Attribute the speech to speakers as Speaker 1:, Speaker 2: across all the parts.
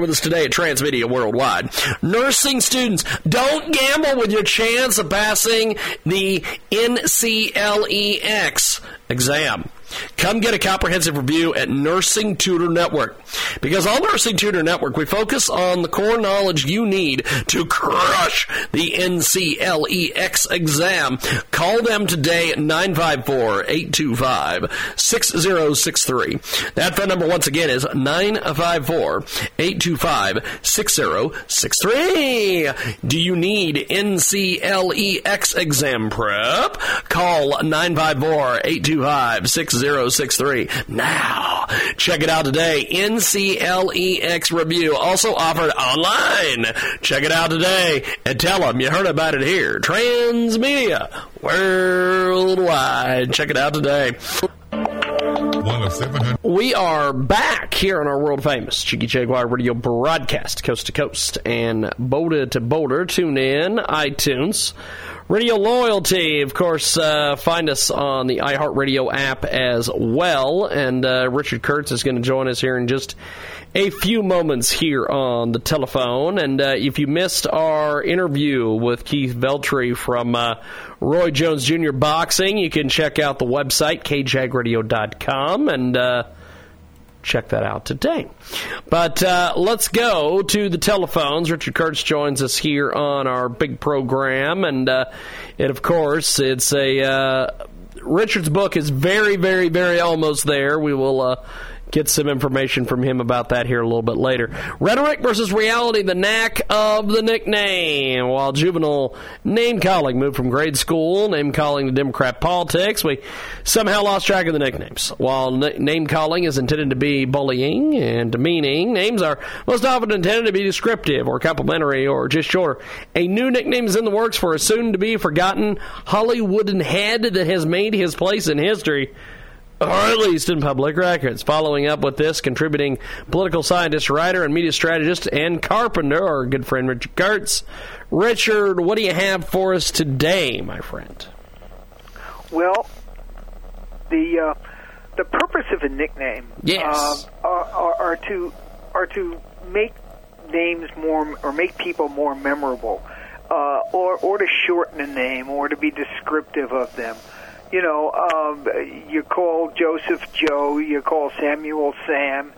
Speaker 1: with us today at Transmedia Worldwide. Nursing students, don't gamble with your chance of passing the NCLEX exam. Come get a comprehensive review at Nursing Tutor Network. Because on Nursing Tutor Network, we focus on the core knowledge you need to crush the NCLEX exam. Call them today at 954 825 6063. That phone number, once again, is 954 825 6063. Do you need NCLEX exam prep? Call 954 825 6063. Now, check it out today. NCLEX review, also offered online. Check it out today and tell them you heard about it here. Transmedia Worldwide. Check it out today.
Speaker 2: One of 700.
Speaker 1: We are back here on our world famous Jiggy Jaguar radio broadcast, coast to coast and Boulder to Boulder. Tune in, iTunes. Radio Loyalty, of course, uh, find us on the iHeartRadio app as well. And uh, Richard Kurtz is going to join us here in just a few moments here on the telephone. And uh, if you missed our interview with Keith Veltri from uh, Roy Jones Jr. Boxing, you can check out the website, kjagradio.com, and uh, check that out today. But uh, let's go to the telephones. Richard Kurtz joins us here on our big program, and uh, it, of course, it's a uh, Richard's book is very, very, very almost there. We will. Get some information from him about that here a little bit later. Rhetoric versus reality, the knack of the nickname. While juvenile name calling moved from grade school, name calling to Democrat politics, we somehow lost track of the nicknames. While name calling is intended to be bullying and demeaning, names are most often intended to be descriptive or complimentary or just shorter. A new nickname is in the works for a soon to be forgotten Hollywooden head that has made his place in history or at least in public records. Following up with this, contributing political scientist, writer, and media strategist and carpenter, our good friend Richard Kurtz. Richard, what do you have for us today, my friend?
Speaker 3: Well, the uh, the purpose of a nickname
Speaker 1: Yes.
Speaker 3: uh, are, are, are to are to make names more or make people more memorable, uh, or or to shorten a name or to be descriptive of them. You know, um, you call Joseph Joe, you call Samuel Sam,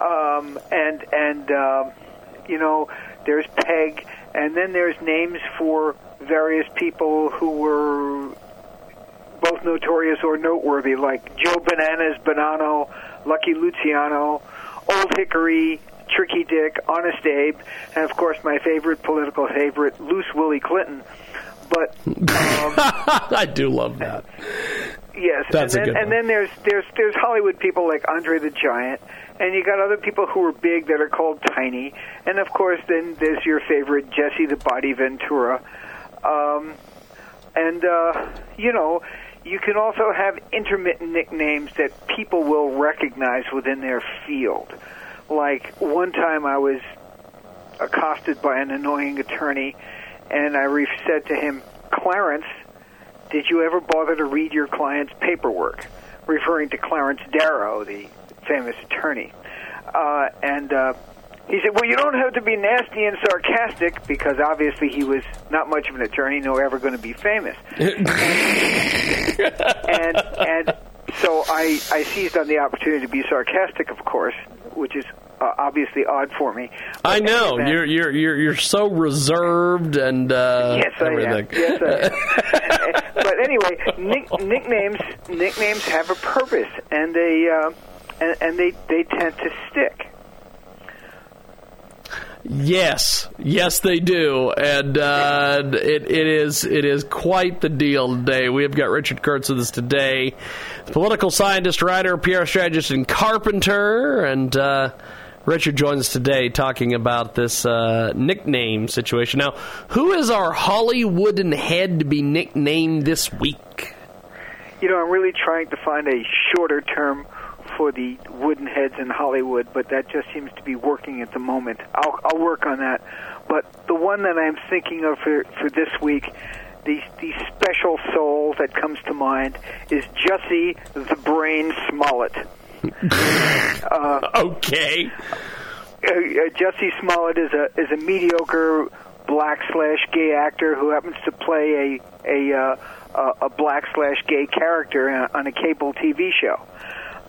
Speaker 3: um, and and um, you know there's Peg, and then there's names for various people who were both notorious or noteworthy, like Joe Bananas Bonanno, Lucky Luciano, Old Hickory, Tricky Dick, Honest Abe, and of course my favorite political favorite, Loose Willie Clinton. But um,
Speaker 1: I do love that.
Speaker 3: yes,
Speaker 1: That's
Speaker 3: and then and then there's there's there's Hollywood people like Andre the Giant, and you got other people who are big that are called tiny, and of course then there's your favorite Jesse the Body Ventura, um, and uh, you know you can also have intermittent nicknames that people will recognize within their field. Like one time I was accosted by an annoying attorney, and I re- said to him, Clarence, did you ever bother to read your client's paperwork? Referring to Clarence Darrow, the famous attorney. Uh, and uh, he said, Well, you don't have to be nasty and sarcastic because obviously he was not much of an attorney, nor ever going to be famous. and and so I, I seized on the opportunity to be sarcastic, of course, which is uh, obviously odd for me.
Speaker 1: I know
Speaker 3: anyway-
Speaker 1: you're you're you're you're so reserved and uh,
Speaker 3: Yes, I
Speaker 1: everything.
Speaker 3: am. Yes, I am. but anyway, nick, nicknames nicknames have a purpose, and they uh, and, and they they tend to stick.
Speaker 1: Yes, yes, they do, and uh, it it is it is quite the deal today. We have got Richard Kurtz with us today, political scientist, writer, PR strategist, and carpenter, and uh, Richard joins us today talking about this uh, nickname situation. Now, who is our Hollywooden head to be nicknamed this week?
Speaker 3: You know, I'm really trying to find a shorter term for the wooden heads in Hollywood, but that just seems to be working at the moment. I'll, I'll work on that. But the one that I'm thinking of for, for this week, the, the special soul that comes to mind is Jussie the Brain Smollett. Uh,
Speaker 1: Okay.
Speaker 3: uh, Jussie Smollett is a is a mediocre black slash gay actor who happens to play a a uh, a black slash gay character on a cable TV show.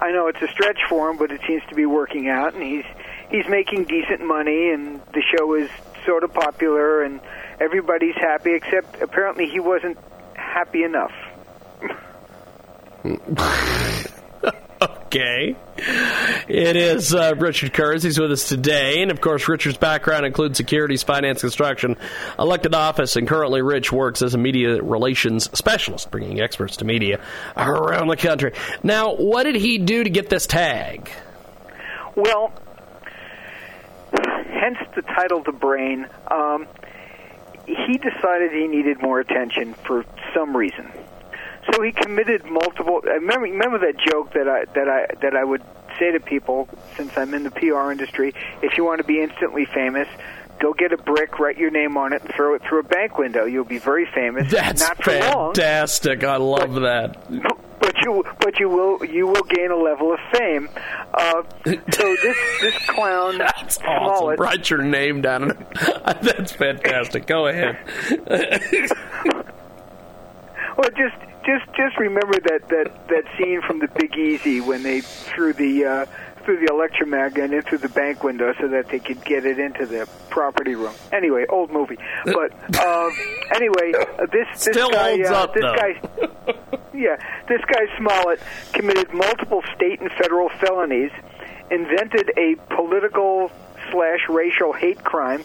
Speaker 3: I know it's a stretch for him, but it seems to be working out, and he's he's making decent money, and the show is sort of popular, and everybody's happy. Except apparently he wasn't happy enough.
Speaker 1: okay. It is uh, Richard Kurtz. He's with us today. And of course, Richard's background includes securities, finance, construction, elected office, and currently Rich works as a media relations specialist, bringing experts to media around the country. Now, what did he do to get this tag?
Speaker 3: Well, hence the title The Brain. Um, he decided he needed more attention for some reason. So he committed multiple. Remember, remember that joke that I that I that I would say to people since I'm in the PR industry. If you want to be instantly famous, go get a brick, write your name on it, and throw it through a bank window. You'll be very famous.
Speaker 1: That's
Speaker 3: Not for
Speaker 1: fantastic.
Speaker 3: Long,
Speaker 1: I love
Speaker 3: but,
Speaker 1: that.
Speaker 3: But you, but you will, you will gain a level of fame. Uh, so this this clown,
Speaker 1: That's
Speaker 3: Smollett,
Speaker 1: awesome. Write your name down. That's fantastic. Go ahead.
Speaker 3: well, just just just remember that that that scene from the Big Easy when they threw the uh, threw the electromagnet into the bank window so that they could get it into the property room. Anyway, old movie, but uh, anyway, uh, this this
Speaker 1: Still
Speaker 3: guy, uh,
Speaker 1: up,
Speaker 3: this
Speaker 1: though.
Speaker 3: guy, yeah, this guy Smollett committed multiple state and federal felonies, invented a political slash racial hate crime,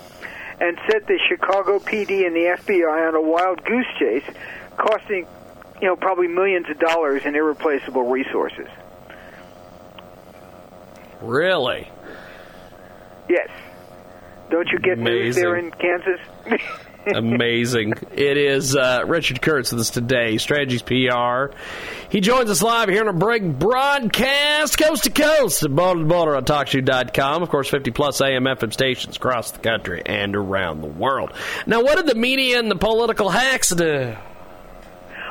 Speaker 3: and set the Chicago PD and the FBI on a wild goose chase, costing you know, probably millions of dollars in irreplaceable resources.
Speaker 1: Really?
Speaker 3: Yes. Don't you get news
Speaker 1: Amazing.
Speaker 3: there in Kansas?
Speaker 1: Amazing. It is uh, Richard Kurtz with us today, Strategies PR. He joins us live here on a break broadcast, coast to coast, at Boulder to Boulder on TalkShoe.com. Of course, 50 plus AM FM stations across the country and around the world. Now, what did the media and the political hacks do?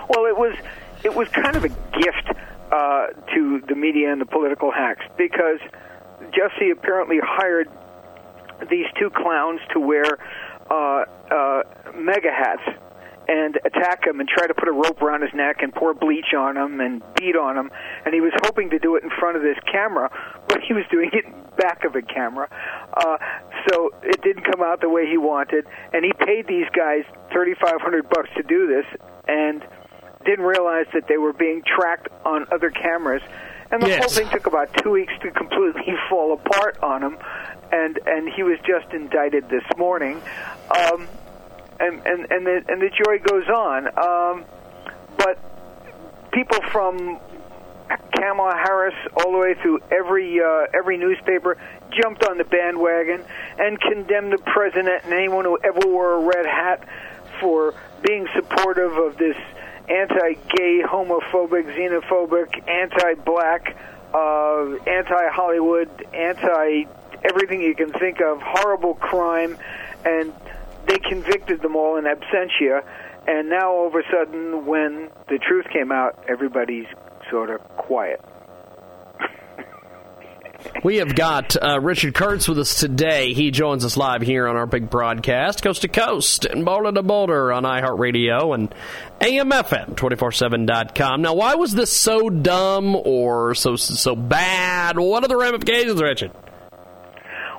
Speaker 3: Well, it was it was kind of a gift uh, to the media and the political hacks because Jussie apparently hired these two clowns to wear uh, uh, MAGA hats and attack him and try to put a rope around his neck and pour bleach on him and beat on him. And he was hoping to do it in front of this camera, but he was doing it back of a camera. Uh, so it didn't come out the way he wanted. And he paid these guys thirty five hundred bucks to do this, and didn't realize that they were being tracked on other cameras. And the
Speaker 1: Yes.
Speaker 3: whole thing took about two weeks to completely fall apart on him, and and he was just indicted this morning. Um, and and and the and the joy goes on. Um, but people from Kamala Harris all the way through every uh, every newspaper jumped on the bandwagon and condemned the president and anyone who ever wore a red hat for being supportive of this anti-gay, homophobic, xenophobic, anti-black, uh, anti-Hollywood, anti everything you can think of, horrible crime, and they convicted them all in absentia. And now, all of a sudden, when the truth came out, everybody's sort of quiet.
Speaker 1: We have got uh, Richard Kurtz with us today. He joins us live here on our big broadcast, coast to coast and boulder to boulder on iHeartRadio and AMFM247.com. Now, why was this so dumb or so so bad? What are the ramifications, Richard?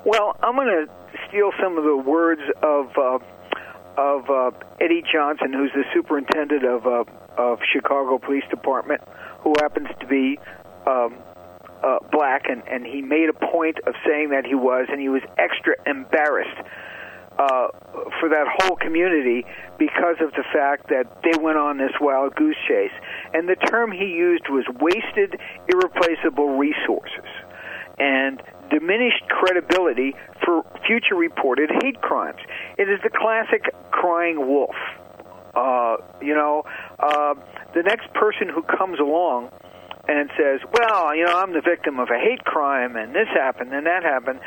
Speaker 3: Well, I'm going to steal some of the words of uh, of uh, Eddie Johnson, who's the superintendent of uh, of Chicago Police Department, who happens to be um, uh, black, and and he made a point of saying that he was, and he was extra embarrassed uh, for that whole community because of the fact that they went on this wild goose chase. And the term he used was wasted, irreplaceable resources. And diminished credibility for future reported hate crimes. It is the classic crying wolf. Uh, you know, uh, the next person who comes along and says, "Well, you know, I'm the victim of a hate crime, and this happened and that happened,"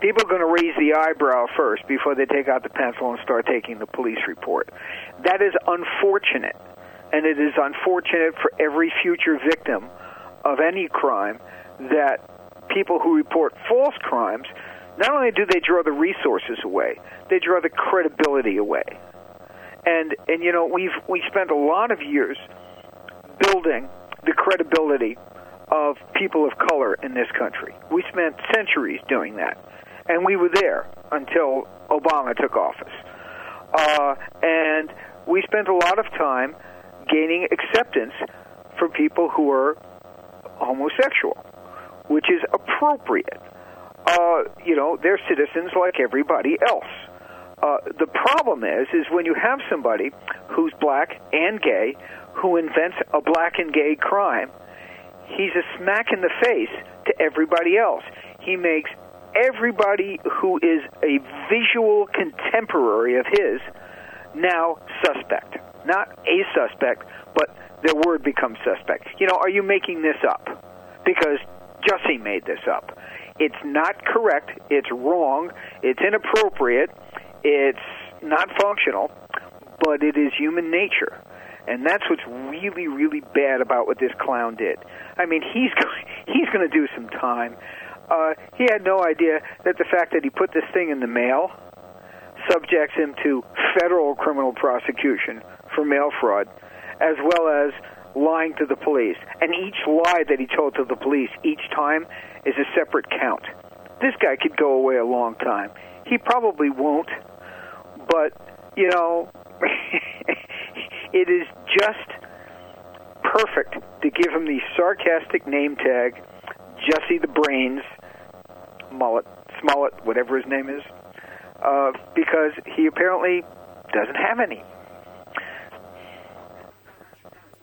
Speaker 3: people are going to raise the eyebrow first before they take out the pencil and start taking the police report. That is unfortunate, and it is unfortunate for every future victim of any crime that people who report false crimes not only do they draw the resources away, they draw the credibility away. And and you know we've we spent a lot of years building the credibility of people of color in this country. We spent centuries doing that, and we were there until Obama took office. Uh, and we spent a lot of time gaining acceptance for people who are homosexual, which is appropriate. Uh, you know, they're citizens like everybody else. Uh, the problem is, is when you have somebody who's black and gay who invents a black and gay crime, he's a smack in the face to everybody else. He makes everybody who is a visual contemporary of his now suspect. Not a suspect, but their word becomes suspect. You know, are you making this up? Because Jussie made this up. It's not correct. It's wrong. It's inappropriate. It's not functional, but it is human nature. And that's what's really, really bad about what this clown did. I mean, he's he's going to do some time. Uh, he had no idea that the fact that he put this thing in the mail subjects him to federal criminal prosecution for mail fraud, as well as lying to the police. And each lie that he told to the police each time is a separate count. This guy could go away a long time. He probably won't, but, you know, it is just perfect to give him the sarcastic name tag, Jesse the Brains, Mullet, Smollett, whatever his name is, uh, because he apparently doesn't have any.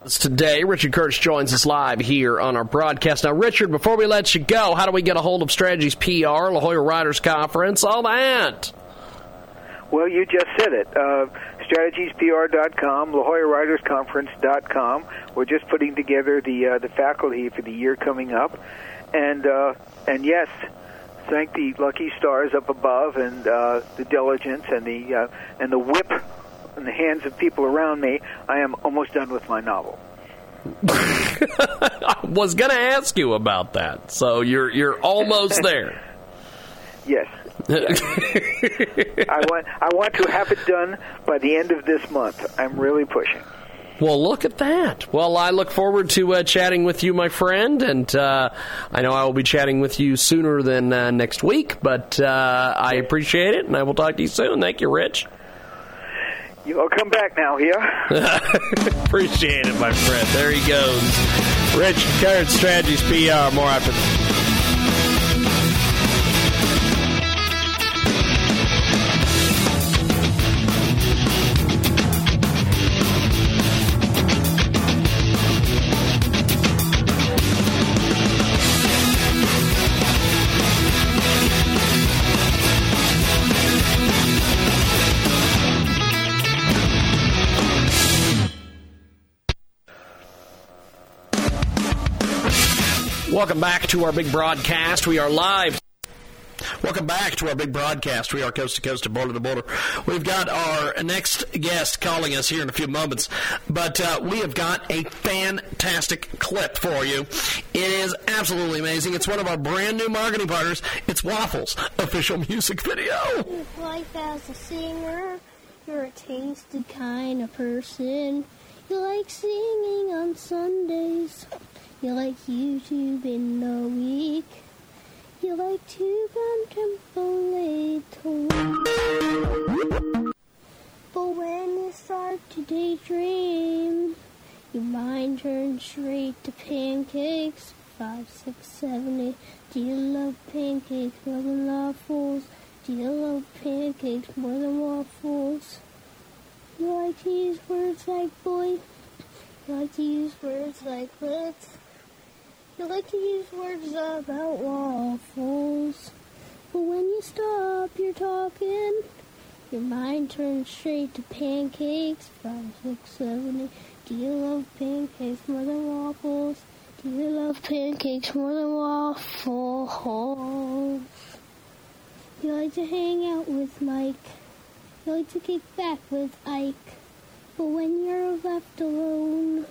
Speaker 1: Today, Richard Kurtz joins us live here on our broadcast. Now, Richard, before we let you go, how do we get a hold of Strategies PR, La Jolla Writers Conference, all that?
Speaker 3: Well, you just said it. Uh, strategiespr.com, La Jolla Writers Conference.com. We're just putting together the uh, the faculty for the year coming up, and uh, and yes, thank the lucky stars up above and uh, the diligence and the uh, and the whip in the hands of people around me. I am almost done with my novel.
Speaker 1: I was going to ask you about that, so you're you're almost there.
Speaker 3: Yes. Yes. I want I want to have it done by the end of this month. I'm really pushing.
Speaker 1: Well, look at that. Well, I look forward to uh, chatting with you, my friend, and uh, I know I will be chatting with you sooner than uh, next week, but uh, I appreciate it, and I will talk to you soon. Thank you, Rich.
Speaker 3: You'll come back now, yeah?
Speaker 1: appreciate it, my friend. There he goes. Rich Current Strategies PR. More after Welcome back to our big broadcast. We are live. Welcome back to our big broadcast. We are coast to coast and border to border. We've got our next guest calling us here in a few moments, but uh, we have got a fantastic clip for you. It is absolutely amazing. It's one of our brand new marketing partners. It's Waffles official music video.
Speaker 4: Life as a singer, you're a tasted kind of person. You like singing on Sundays. You like YouTube in the week. You like to contemplate. But when you start to daydream, your mind turns straight to pancakes. Five, six, seven, eight. Do you love pancakes more than waffles? Do you love pancakes more than waffles? You like to use words like boy. You like to use words like let's. You like to use words about waffles. But when you stop your talking, your mind turns straight to pancakes. Five, six, seven, eight. Do you love pancakes more than waffles? Do you love pancakes more than waffles? You like to hang out with Mike. You like to kick back with Ike. But when you're left alone,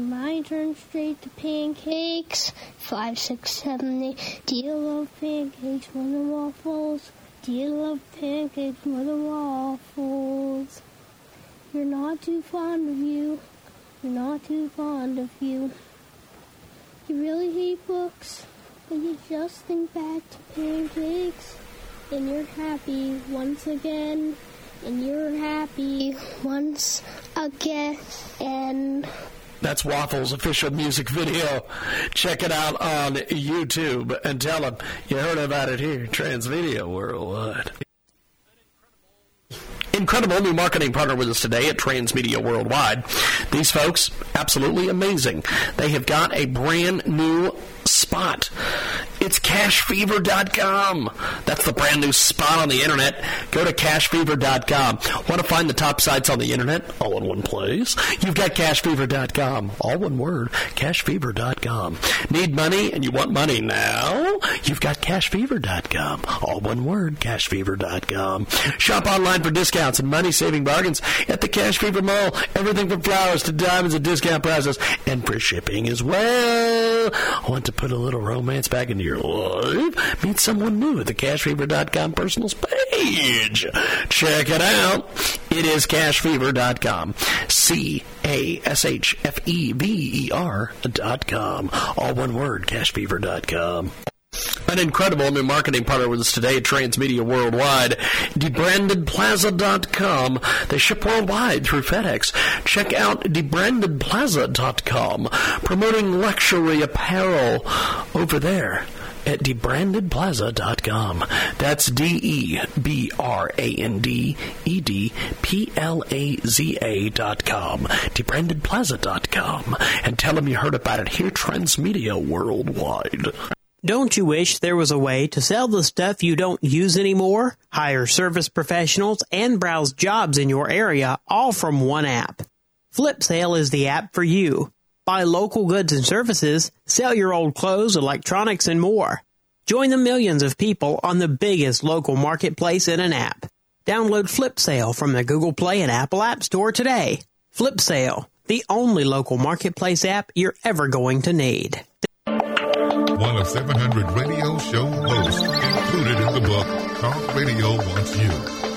Speaker 4: Mind turns straight to pancakes. Five, six, seven, eight. Do you love pancakes more than waffles? Do you love pancakes more than waffles? You're not too fond of you. You're not too fond of you. You really hate books, but you just think back to pancakes, and you're happy once again, and you're happy once again, and.
Speaker 1: That's Waffles' official music video. Check it out on YouTube and tell them you heard about it here, Transmedia Worldwide. Incredible new marketing partner with us today at Transmedia Worldwide. These folks, absolutely amazing. They have got a brand new spot. It's cashfever.com. That's the brand new spot on the internet. Go to cashfever.com. Want to find the top sites on the internet all in one place? You've got cashfever.com. All one word. Cashfever.com. Need money and you want money now? You've got cashfever.com. All one word. Cashfever.com. Shop online for discounts and money saving bargains at the Cash Fever Mall. Everything from flowers to diamonds at discount prices and free shipping as well. Want to put a little romance back into your life? Meet someone new at the cashfever.com personals page. Check it out. It is cashfever.com. C A S H F E V E R dot com. All one word, cashfever.com. An incredible new marketing partner with us today Transmedia Worldwide, debrandedplaza.com. They ship worldwide through FedEx. Check out debrandedplaza.com, promoting luxury apparel over there at debrandedplaza.com. That's D E B R A N D E D P L A Z A dot com. Debrandedplaza.com. And tell them you heard about it here, Transmedia Worldwide.
Speaker 5: Don't you wish there was a way to sell the stuff you don't use anymore, hire service professionals, and browse jobs in your area all from one app? FlipSale is the app for you. Buy local goods and services, sell your old clothes, electronics, and more. Join the millions of people on the biggest local marketplace in an app. Download FlipSale from the Google Play and Apple App Store today. FlipSale, the only local marketplace app you're ever going to need.
Speaker 2: One of 700 radio show hosts included in the book Talk Radio Wants You.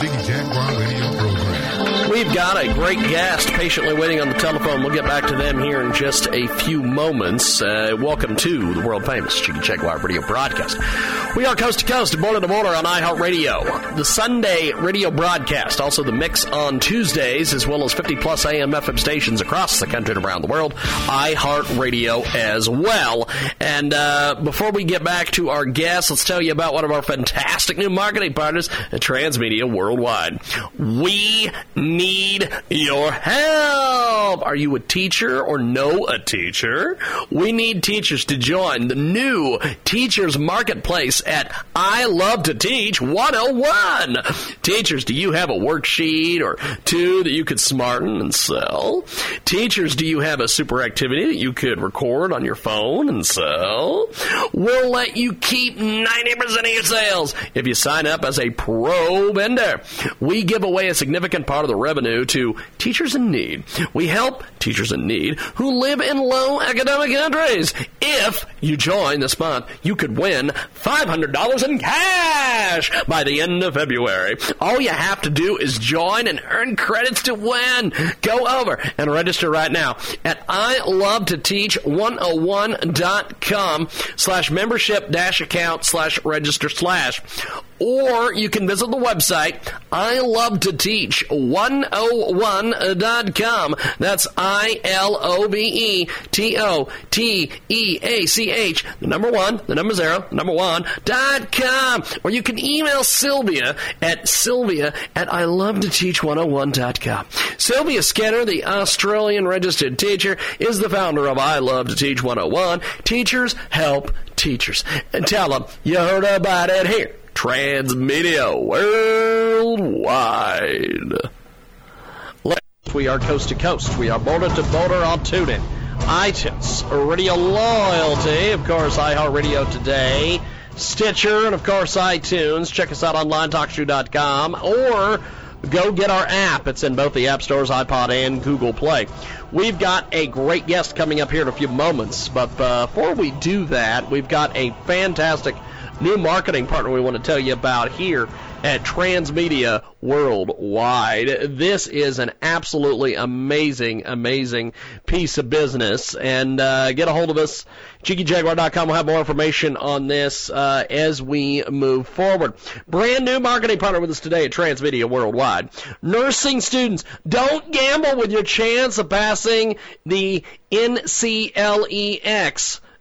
Speaker 2: Jiggy Jaguar radio program.
Speaker 1: We've got a great guest patiently waiting on the telephone. We'll get back to them here in just a few moments. Uh, welcome to the world famous Jiggy Jaguar radio broadcast. We are coast to coast, border to border on iHeartRadio. The Sunday radio broadcast, also the mix on Tuesdays, as well as 50 plus AM FM stations across the country and around the world. iHeartRadio as well. And uh, before we get back to our guests, let's tell you about one of our fantastic new marketing partners Transmedia Worldwide. We need your help. Are you a teacher or know a teacher? We need teachers to join the new Teachers Marketplace at I Love to Teach 101. Teachers, do you have a worksheet or two that you could smarten and sell? Teachers, do you have a super activity that you could record on your phone and sell? We'll let you keep 90% of your sales if you sign up as a pro vendor. We give away a significant part of the revenue to teachers in need. We help teachers in need who live in low academic countries. If you join this month, you could win $500 in cash by the end of February. All you have to do is join and earn credits to win. Go over and register right now at I love to teach 101.com slash membership dash account slash register slash or you can visit the website I love to teach 101.com. That's I L O B E T O T E A C H, the number one, the number zero, number one, dot com. Or you can email Sylvia at Sylvia at I love to teach 101.com. Sylvia Skinner, the Australian registered teacher, is the founder of I Love to Teach 101. Teachers help teachers. And tell them you heard about it here. Transmedia Worldwide. We are coast to coast. We are border to border on TuneIn, iTunes, Radio Loyalty, of course, iHeartRadio Today, Stitcher, and of course, iTunes. Check us out online, talkshoe.com, or go get our app. It's in both the App Stores, iPod, and Google Play. We've got a great guest coming up here in a few moments, but uh, before we do that, we've got a fantastic new marketing partner we want to tell you about here at Transmedia Worldwide. This is an absolutely amazing, amazing piece of business. And uh, get a hold of us. jiggyjaguar.com. We'll have more information on this uh, as we move forward. Brand new marketing partner with us today at Transmedia Worldwide. Nursing students, don't gamble with your chance of passing the NCLEX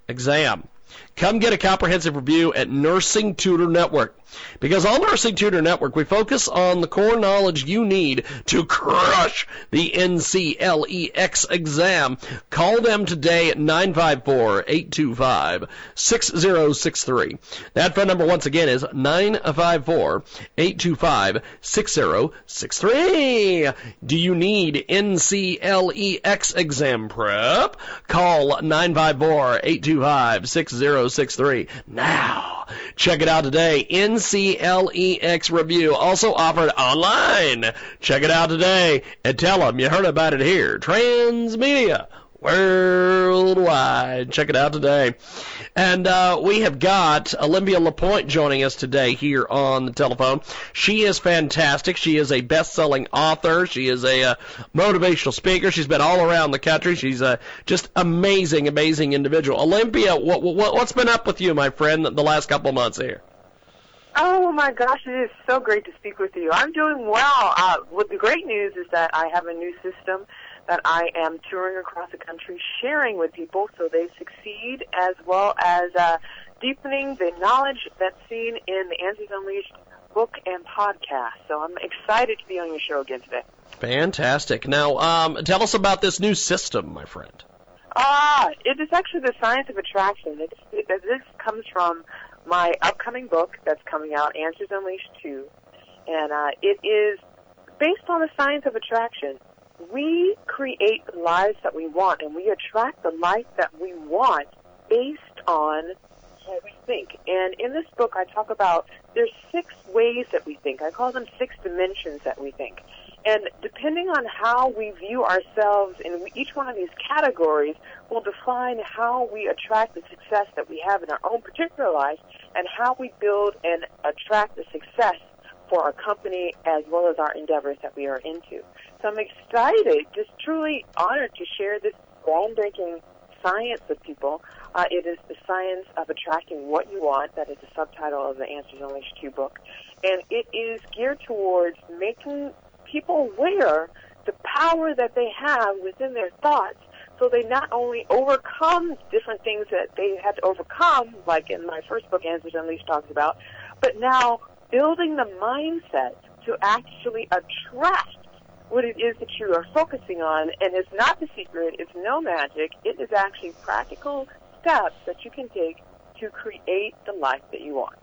Speaker 1: exam. Come get a comprehensive review at Nursing Tutor Network. Because on Nursing Tutor Network, we focus on the core knowledge you need to crush the NCLEX exam. Call them today at 954-825-6063. That phone number once again is 954-825-6063. Do you need NCLEX exam prep? Call 954-825-6063 now. Check it out today. NCLEX review also offered online. Check it out today and tell them you heard about it here. Transmedia worldwide. Check it out today. And uh, we have got Olympia Lapointe joining us today here on the telephone. She is fantastic. She is a best-selling author. She is a uh, motivational speaker. She's been all around the country. She's a just amazing, amazing individual. Olympia, what, what, what's been up with you, my friend, the last couple months here?
Speaker 6: Oh my gosh, it is so great to speak with you. I'm doing well. Uh, what the great news is that I have a new system that I am touring across the country, sharing with people so they succeed, as well as uh, deepening the knowledge that's seen in the Answers Unleashed book and podcast. So I'm excited to be on your show again today.
Speaker 1: Fantastic. Now, um, tell us about this new system, my friend.
Speaker 6: Ah, it is actually the science of attraction. It, it, this comes from my upcoming book that's coming out, Answers Unleashed 2. And uh, it is based on the science of attraction we create the lives that we want and we attract the life that we want based on how we think. And in this book, I talk about there's six ways that we think. I call them six dimensions that we think. And depending on how we view ourselves in each one of these categories will define how we attract the success that we have in our own particular life and how we build and attract the success for our company as well as our endeavors that we are into. So I'm excited, just truly honored to share this groundbreaking science with people. Uh, it is the science of attracting what you want. That is the subtitle of the Answers Unleashed 2 book. And it is geared towards making people aware the power that they have within their thoughts so they not only overcome different things that they had to overcome, like in my first book, Answers Unleashed talks about, but now building the mindset to actually attract what it is that you are focusing on. And it's not the secret, it's no magic. It is actually practical steps that you can take to create the life that you want.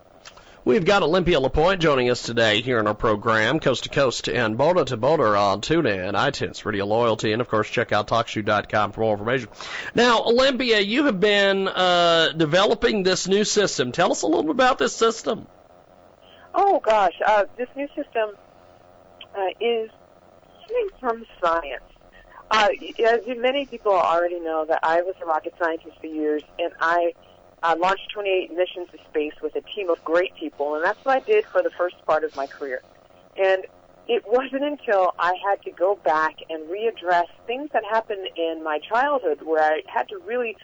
Speaker 1: We've got Olympia Lapointe joining us today here in our program, Coast to Coast and Boulder to Boulder on TuneIn, iTunes, Radio Loyalty, and of course check out TalkShoe.com for more information. Now, Olympia, you have been uh, developing this new system. Tell us a little bit about this system.
Speaker 6: Oh gosh, uh, this new system uh, is coming from science. Uh, as many people already know, that I was a rocket scientist for years, and I uh, launched 28 missions to space with a team of great people, and that's what I did for the first part of my career. And it wasn't until I had to go back and readdress things that happened in my childhood where I had to really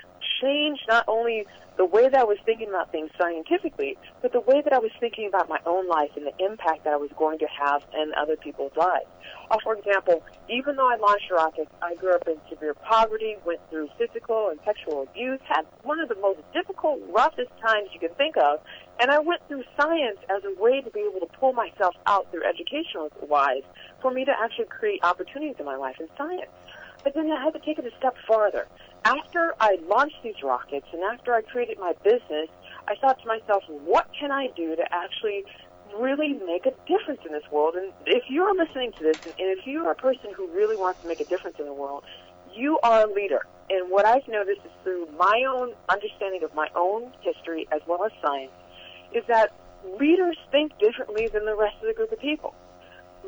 Speaker 6: change not only the way that I was thinking about things scientifically, but the way that I was thinking about my own life and the impact that I was going to have in other people's lives. Uh, for example, even though I launched rockets, I grew up in severe poverty, went through physical and sexual abuse, had one of the most difficult, roughest times you can think of, and I went through science as a way to be able to pull myself out through educational wise for me to actually create opportunities in my life in science. But then I had to take it a step farther after I launched these rockets and after I created my business, I thought to myself, what can I do to actually really make a difference in this world? And if you're listening to this, and if you are a person who really wants to make a difference in the world, you are a leader. And what I've noticed is through my own understanding of my own history as well as science, is that leaders think differently than the rest of the group of people.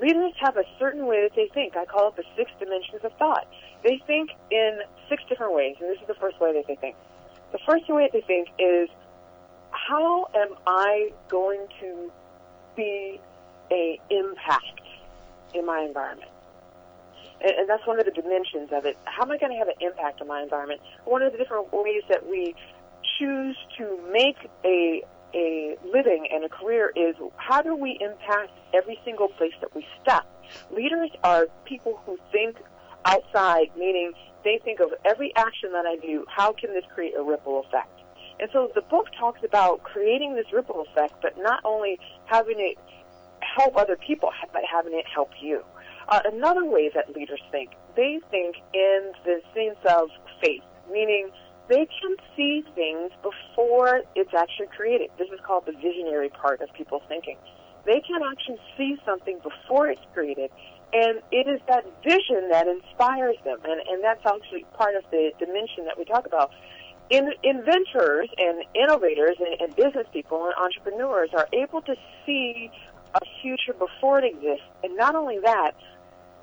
Speaker 6: leaders have a certain way that they think. I call it the six dimensions of thought. They think in six different ways, and this is the first way that they think. The first way they think is, how am I going to be a impact in my environment? And, and that's one of the dimensions of it. How am I going to have an impact on my environment? One of the different ways that we choose to make a a living and a career is how do we impact every single place that we step? Leaders are people who think outside, meaning they think of every action that I do, how can this create a ripple effect? And so the book talks about creating this ripple effect, but not only having it help other people, but having it help you. Uh, another way that leaders think, they think in the sense of faith, meaning they can see things before it's actually created. This is called the visionary part of people's thinking. They can actually see something before it's created, and it is that vision that inspires them, and, and that's actually part of the dimension that we talk about. In, inventors and innovators and, and business people and entrepreneurs are able to see a future before it exists, and not only that,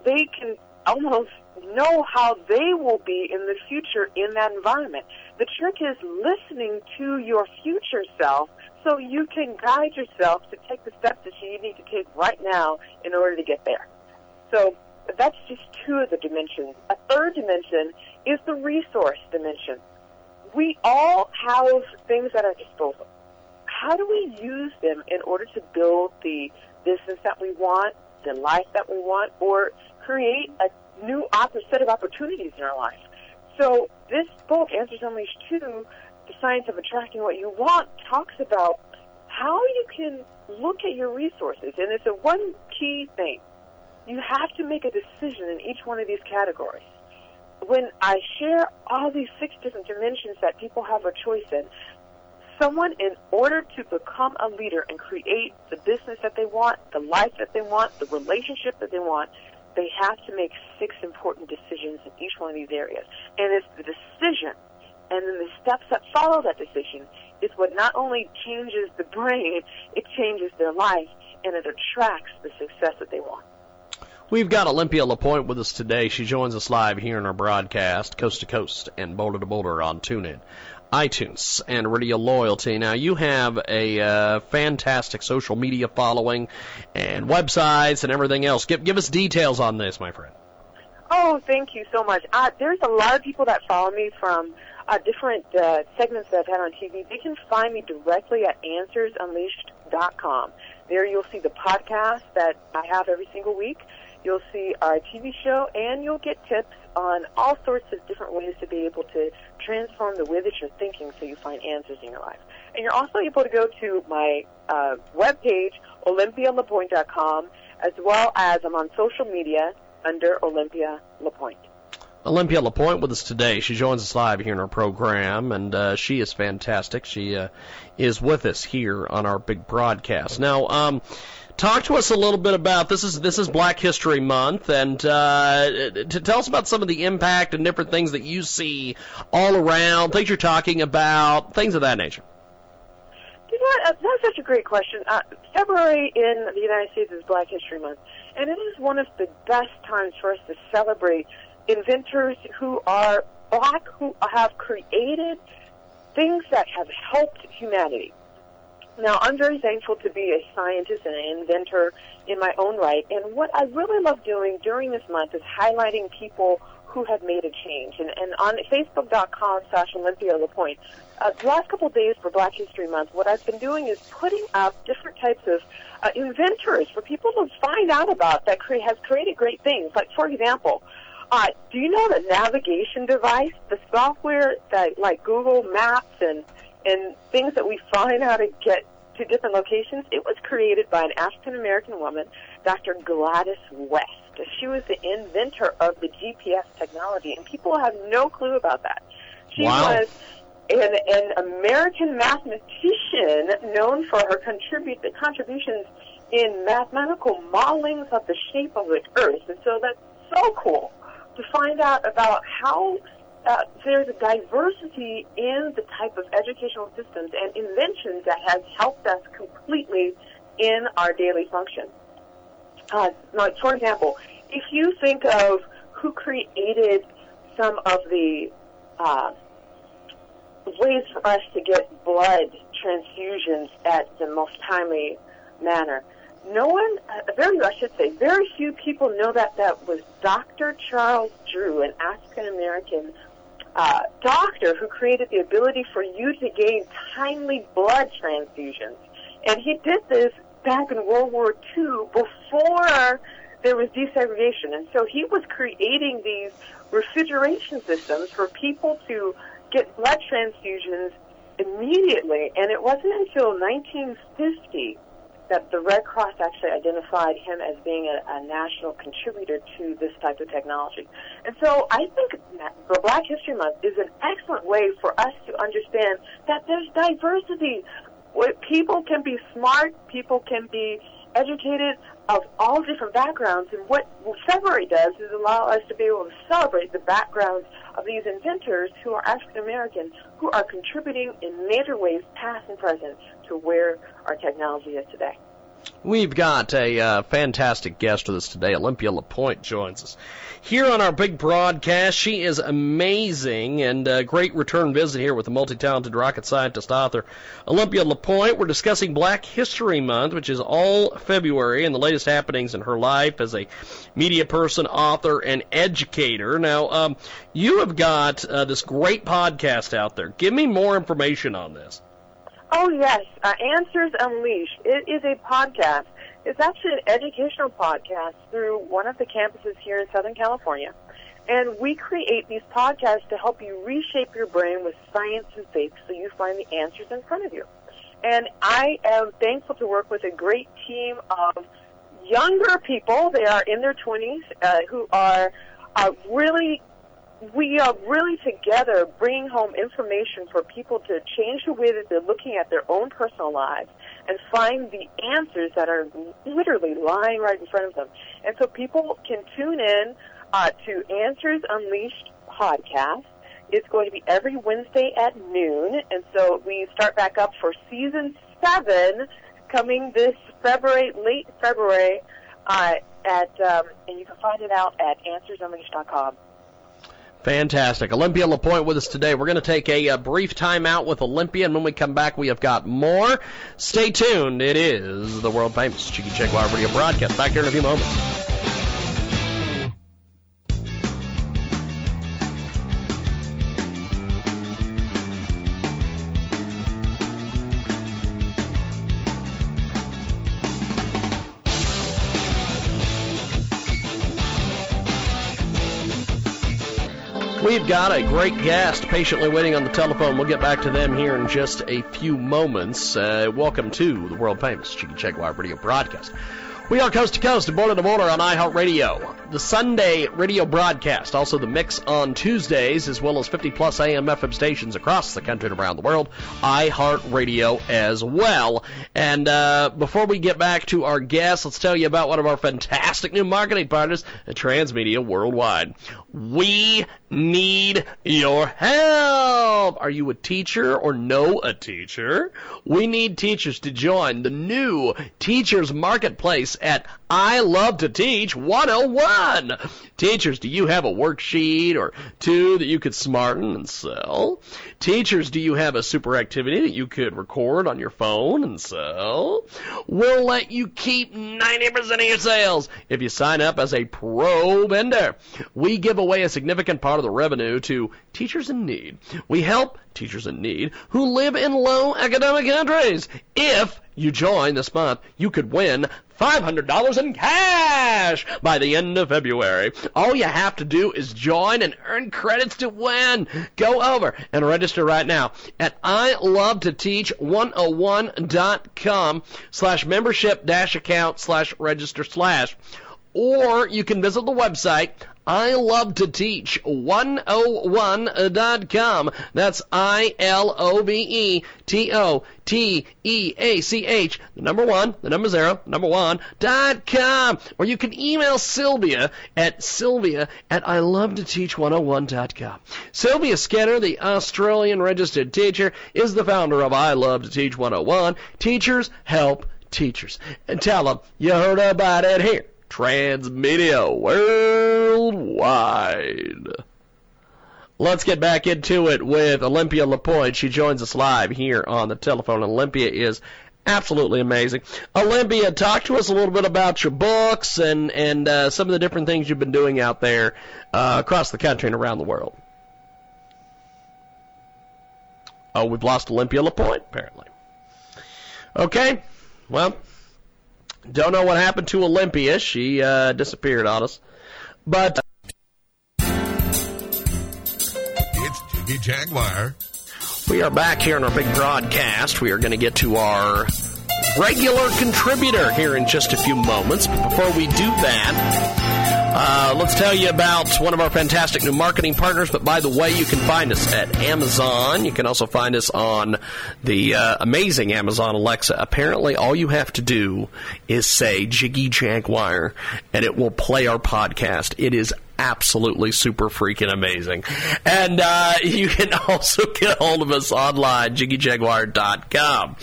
Speaker 6: they can almost know how they will be in the future in that environment. The trick is listening to your future self so you can guide yourself to take the steps that you need to take right now in order to get there. So that's just two of the dimensions. A third dimension is the resource dimension. We all have things at our disposal. How do we use them in order to build the business that we want, the life that we want, or create a new set of opportunities in our life. So this book, Answers Unleashed 2, The Science of Attracting What You Want, talks about how you can look at your resources. And it's a one key thing. You have to make a decision in each one of these categories. When I share all these six different dimensions that people have a choice in, someone in order to become a leader and create the business that they want, the life that they want, the relationship that they want, they have to make six important decisions in each one of these areas. And it's the decision and then the steps that follow that decision is what not only changes the brain, it changes their life and it attracts the success that they want.
Speaker 1: We've got Olympia LaPointe with us today. She joins us live here in our broadcast, coast to coast and boulder to boulder on TuneIn iTunes and Radio Loyalty. Now, you have a uh, fantastic social media following and websites and everything else. Give, give us details on this, my friend.
Speaker 6: Oh, thank you so much. Uh, there's a lot of people that follow me from uh, different uh, segments that I've had on TV. They can find me directly at answersunleashed.com. There you'll see the podcast that I have every single week. You'll see our TV show, and you'll get tips on all sorts of different ways to be able to transform the way that you're thinking so you find answers in your life. And you're also able to go to my uh, webpage, olympialapointe.com, as well as I'm on social media under Olympia LaPointe.
Speaker 1: Olympia LaPointe with us today. She joins us live here in our program, and uh, she is fantastic. She uh, is with us here on our big broadcast. Now, um, talk to us a little bit about this is this is Black History Month, and uh, to tell us about some of the impact and different things that you see all around, things you're talking about, things of that nature.
Speaker 6: You know what? Uh, that's such a great question. Uh, February in the United States is Black History Month, and it is one of the best times for us to celebrate inventors who are black, who have created things that have helped humanity. Now, I'm very thankful to be a scientist and an inventor in my own right. And what I really love doing during this month is highlighting people who have made a change. And, and on Facebook.com slash Olympia LaPointe, uh, the last couple of days for Black History Month, what I've been doing is putting up different types of uh, inventors for people to find out about that cre- has created great things. Like, for example, uh, do you know the navigation device, the software that like Google Maps and and things that we find how to get to different locations, it was created by an African American woman, Dr. Gladys West. She was the inventor of the GPS technology, and people have no clue about that. She
Speaker 1: Wow.
Speaker 6: was an, an American mathematician known for her contribute contributions in mathematical modelings of the shape of the Earth, and so that's so cool to find out about how uh, there's a diversity in the type of educational systems and inventions that has helped us completely in our daily function. Uh, like, for example, if you think of who created some of the uh, ways for us to get blood transfusions at the most timely manner, no one, uh, very, I should say, very few people know that that was Dr. Charles Drew, an African American uh, doctor who created the ability for you to gain timely blood transfusions. And he did this back in World War II before there was desegregation. And so he was creating these refrigeration systems for people to get blood transfusions immediately. And it wasn't until 1950 that the Red Cross actually identified him as being a, a national contributor to this type of technology. And so I think the Black History Month is an excellent way for us to understand that there's diversity. People can be smart, people can be educated of all different backgrounds. And what February does is allow us to be able to celebrate the backgrounds of these inventors who are African American, who are contributing in major ways, past and present, to where our technology is today.
Speaker 1: We've got a uh, fantastic guest with us today. Olympia LePoint joins us here on our big broadcast. She is amazing and a great return visit here with the multi-talented rocket scientist author Olympia LePoint. We're discussing Black History Month, which is all February, and the latest happenings in her life as a media person, author, and educator. Now, um, you have got uh, this great podcast out there. Give me more information on this.
Speaker 6: Oh, yes. Uh, Answers Unleashed. It is a podcast. It's actually an educational podcast through one of the campuses here in Southern California. And we create these podcasts to help you reshape your brain with science and faith so you find the answers in front of you. And I am thankful to work with a great team of younger people. They are in their 20s uh, who are uh, really we are really together bringing home information for people to change the way that they're looking at their own personal lives and find the answers that are literally lying right in front of them. And so people can tune in uh, to Answers Unleashed podcast. It's going to be every Wednesday at noon, and so we start back up for season seven coming this February, late February, uh, at um, and you can find it out at AnswersUnleashed.com.
Speaker 1: Fantastic. Olympia LePoint with us today. We're going to take a, a brief time out with Olympia, and when we come back, we have got more. Stay tuned. It is the world famous Jiggy Jaguar radio broadcast. Back here in a few moments. We've got a great guest patiently waiting on the telephone. We'll get back to them here in just a few moments. Uh, welcome to the world famous Jiggy Jaguar radio broadcast. We are coast to coast and border to border on iHeartRadio. The Sunday radio broadcast, also the mix on Tuesdays, as well as 50 plus AM FM stations across the country and around the world. iHeartRadio as well. And uh, before we get back to our guests, let's tell you about one of our fantastic new marketing partners, Transmedia Worldwide. We need your help. Are you a teacher or know a teacher? We need teachers to join the new Teachers Marketplace at I Love to Teach 101. Teachers, do you have a worksheet or two that you could smarten and sell? Teachers, do you have a super activity that you could record on your phone and sell? We'll let you keep 90% of your sales if you sign up as a pro vendor. We give away a significant part of the revenue to teachers in need. We help teachers in need who live in low academic countries. If you join this month, you could win $500 in cash by the end of February. All you have to do is join and earn credits to win. Go over and register right now at ilovetoteach101.com slash membership dash account slash register slash or you can visit the website I love to teach 101.com. That's I L O V E T O T E A C H, the number one, the number zero, number one, dot com. Or you can email Sylvia at Sylvia at I love to teach 101.com. Sylvia Skinner, the Australian registered teacher, is the founder of I love to teach 101. Teachers help teachers. And tell them you heard about it here Transmedia Worldwide. Let's get back into it with Olympia Lapointe. She joins us live here on the telephone. Olympia is absolutely amazing. Olympia, talk to us a little bit about your books and and uh, some of the different things you've been doing out there uh, across the country and around the world. Oh, we've lost Olympia Lapointe, apparently. Okay, well, don't know what happened to Olympia. She uh, disappeared on us. But
Speaker 2: It's Jiggy Jaguar.
Speaker 1: we are back here on our big broadcast. We are going to get to our regular contributor here in just a few moments. But before we do that, uh, let's tell you about one of our fantastic new marketing partners. But by the way, you can find us at Amazon. You can also find us on the uh, amazing Amazon Alexa. Apparently, all you have to do is say Jiggy Jaguar, and it will play our podcast. It is absolutely super freaking amazing. And uh, you can also get a hold of us online, jiggyjaguar.com.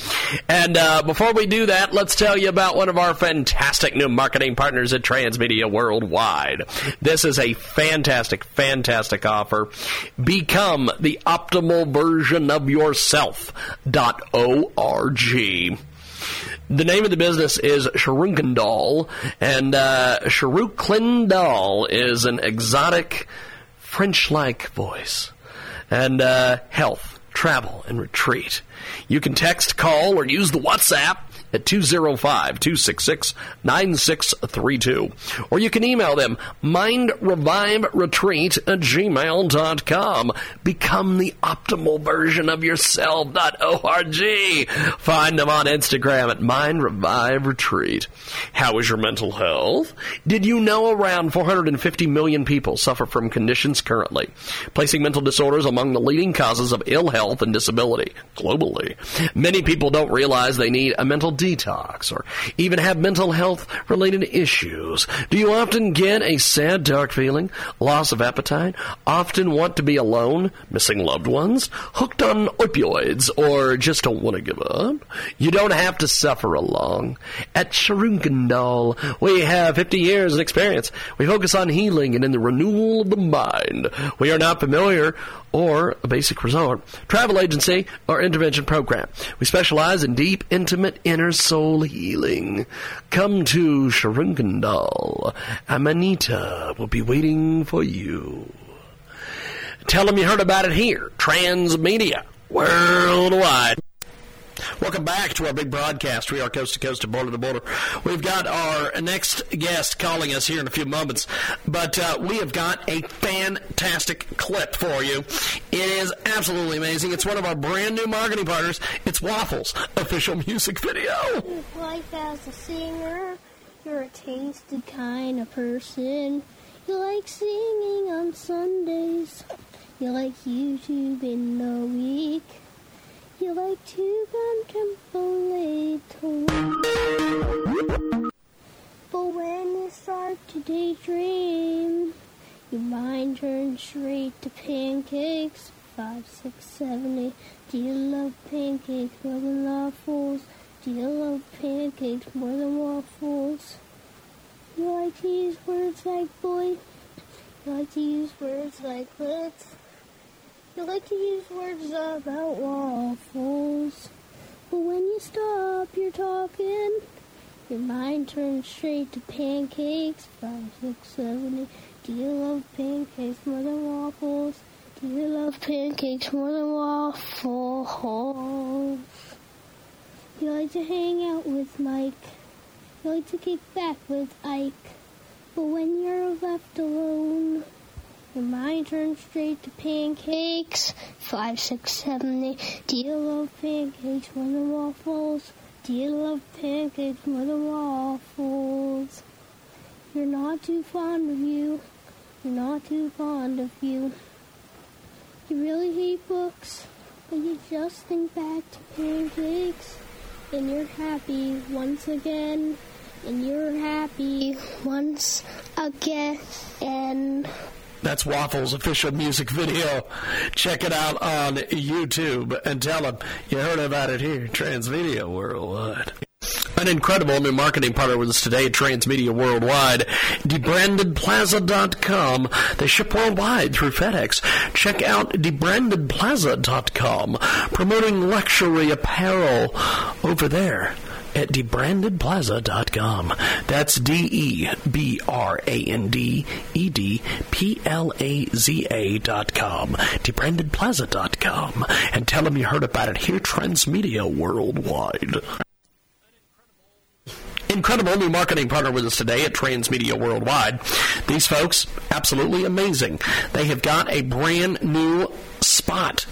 Speaker 1: And uh, before we do that, let's tell you about one of our fantastic new marketing partners at Transmedia Worldwide. This is a fantastic, fantastic offer. Become the optimal version of yourself.org. The name of the business is Sharunkandal, and uh, is an exotic French-like voice. And uh, health, travel, and retreat. You can text, call, or use the WhatsApp at 205-266-9632. Or you can email them mindreviveretreat at gmail.com. Become the optimal version of yourself.org. Find them on Instagram at Mind Retreat. How is your mental health? Did you know around 450 million people suffer from conditions currently, placing mental disorders among the leading causes of ill health and disability globally? Many people don't realize they need a mental detox or even have mental health related issues. Do you often get a sad, dark feeling, loss of appetite, often want to be alone, missing loved ones, hooked on opioids, or just don't want to give up? You don't have to suffer alone. At Sharunkandal, we have 50 years of experience. We focus on healing and in the renewal of the mind. We are not familiar or a basic resort, travel agency, or intervention program. We specialize in deep, intimate, inner soul healing. Come to Sharunkandal. Amanita will be waiting for you. Tell them you heard about it here. Transmedia Worldwide. Welcome back to our big broadcast. We are coast to coast and border to border. We've got our next guest calling us here in a few moments, but uh, we have got a fantastic clip for you. It is absolutely amazing. It's one of our brand new marketing partners. It's Waffles official music video.
Speaker 4: Life as a singer, you're a tasted kind of person. You like singing on Sundays. You like YouTube in the week. You like to contemplate. But when you start to daydream, your mind turns straight to pancakes. Five, six, seven, eight. Do you love pancakes more than waffles? Do you love pancakes more than waffles? You like to use words like boy. You like to use words like let's. You like to use words about waffles. But when you stop your talking, your mind turns straight to pancakes. Five, six, seven, eight. Do you love pancakes more than waffles? Do you love pancakes more than waffles? You like to hang out with Mike. You like to kick back with Ike. But when you're left alone, your mind turns straight to pancakes. Five, six, seven, eight. Do you love pancakes more than waffles? Do you love pancakes more than waffles? You're not too fond of you. You're not too fond of you. You really hate books, but you just think back to pancakes. And you're happy once again. And you're happy once again.
Speaker 1: That's Waffles official music video. Check it out on YouTube and tell them you heard about it here, Transmedia Worldwide. An incredible new marketing partner with us today Transmedia Worldwide. DebrandedPlaza.com. They ship worldwide through FedEx. Check out DebrandedPlaza.com. Promoting luxury apparel over there at debrandedplaza.com. That's D E B R A N D E D P L A Z A dot com. Debrandedplaza.com. And tell them you heard about it here, Transmedia Worldwide. Incredible new marketing partner with us today at Transmedia Worldwide. These folks, absolutely amazing. They have got a brand new spot.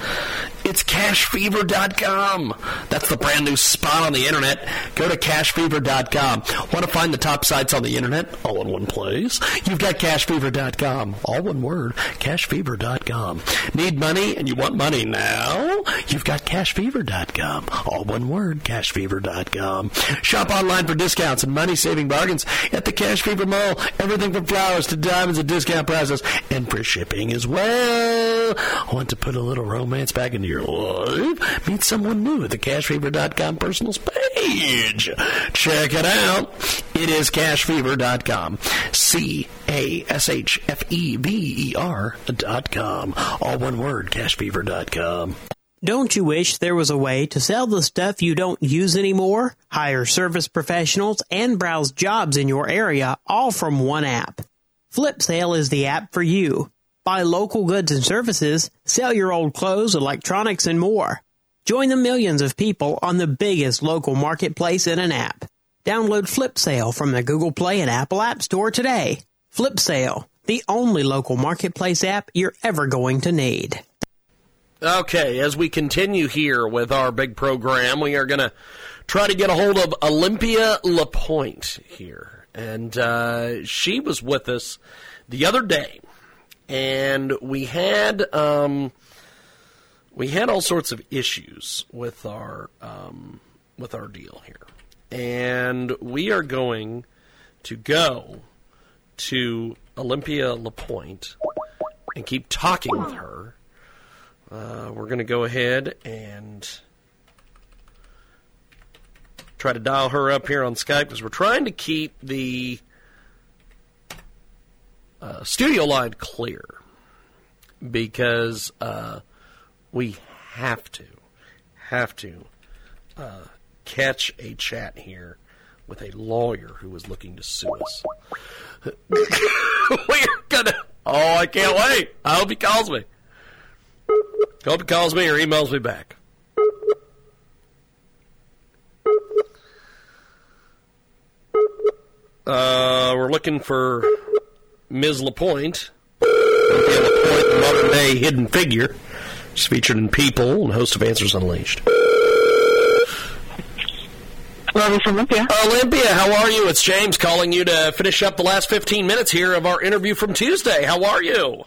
Speaker 1: It's cashfever.com. That's the brand new spot on the internet. Go to cashfever.com. Want to find the top sites on the internet all in one place? You've got cashfever.com. All one word. Cashfever.com. Need money and you want money now? You've got cashfever.com. All one word. Cashfever.com. Shop online for discounts and money saving bargains at the Cash Fever Mall. Everything from flowers to diamonds at discount prices and for shipping as well. Want to put a little romance back into your life? Meet someone new at the cashfever.com personal page. Check it out. It is cashfever.com. C A S H F E V E R.com. All one word, cashfever.com.
Speaker 5: Don't you wish there was a way to sell the stuff you don't use anymore, hire service professionals, and browse jobs in your area all from one app? FlipSale is the app for you. Buy local goods and services, sell your old clothes, electronics, and more. Join the millions of people on the biggest local marketplace in an app. Download FlipSale from the Google Play and Apple App Store today. FlipSale, the only local marketplace app you're ever going to need.
Speaker 1: Okay, as we continue here with our big program, we are going to try to get a hold of Olympia Lapointe here. And uh, she was with us the other day, and we had um, we had all sorts of issues with our um, with our deal here, and we are going to go to Olympia Lapointe and keep talking with her. Uh, we're going to go ahead and try to dial her up here on Skype because we're trying to keep the uh, studio line clear because uh, we have to have to uh, catch a chat here with a lawyer who is looking to sue us. we're gonna. Oh, I can't wait! I hope he calls me. Hope he calls me or emails me back. Uh, we're looking for Ms. Lapointe. Lapointe, modern day hidden figure. She's featured in People and host of Answers Unleashed.
Speaker 6: Hello, this is Olympia.
Speaker 1: Olympia, how are you? It's James calling you to finish up the last 15 minutes here of our interview from Tuesday. How are you?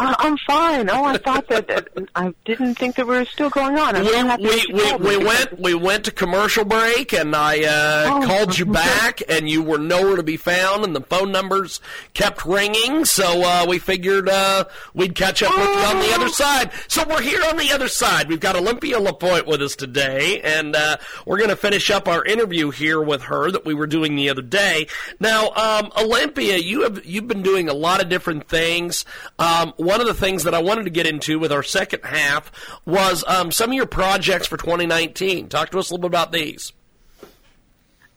Speaker 6: Uh, I'm fine. Oh, I thought that, that I didn't think that we were still going on. I'm
Speaker 1: we, we, we, we went we went to commercial break and I uh,
Speaker 6: Oh.
Speaker 1: called you back and you were nowhere to be found and the phone numbers kept ringing. So uh, we figured uh, we'd catch up with you on the other side. So we're here on the other side. We've got Olympia Lapointe with us today and uh, we're going to finish up our interview here with her that we were doing the other day. Now um, Olympia you have you've been doing a lot of different things. Um, one of the things that I wanted to get into with our second half was um, some of your projects for 2019. Talk to us a little bit about these.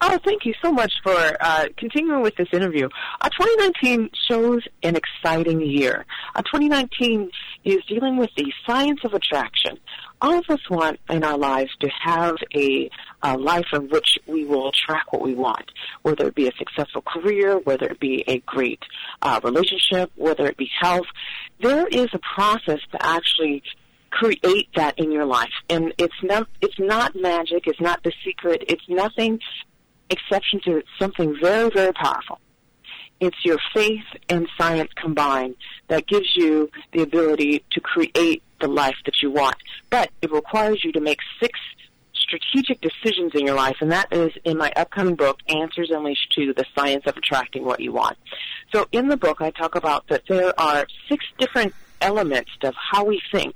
Speaker 6: Oh, thank you so much for uh, continuing with this interview. Uh, 2019 shows an exciting year. Uh, 2019 is dealing with the science of attraction. All of us want in our lives to have a, a life in which we will attract what we want, whether it be a successful career, whether it be a great uh, relationship, whether it be health. There is a process to actually create that in your life. And it's not it's not magic, it's not the secret, it's nothing exception to something very, very powerful. It's your faith and science combined that gives you the ability to create the life that you want. But it requires you to make six strategic decisions in your life, and that is in my upcoming book, Answers Unleashed to The Science of Attracting What You Want. So in the book, I talk about that there are six different elements of how we think.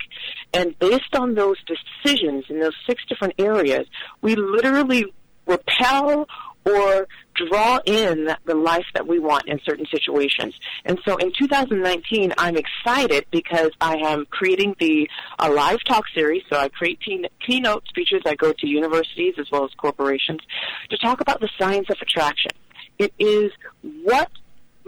Speaker 6: And based on those decisions in those six different areas, we literally repel or draw in the life that we want in certain situations. And so in 2019, I'm excited because I am creating the a live talk series. So I create keynote speeches. I go to universities as well as corporations to talk about the science of attraction. It is what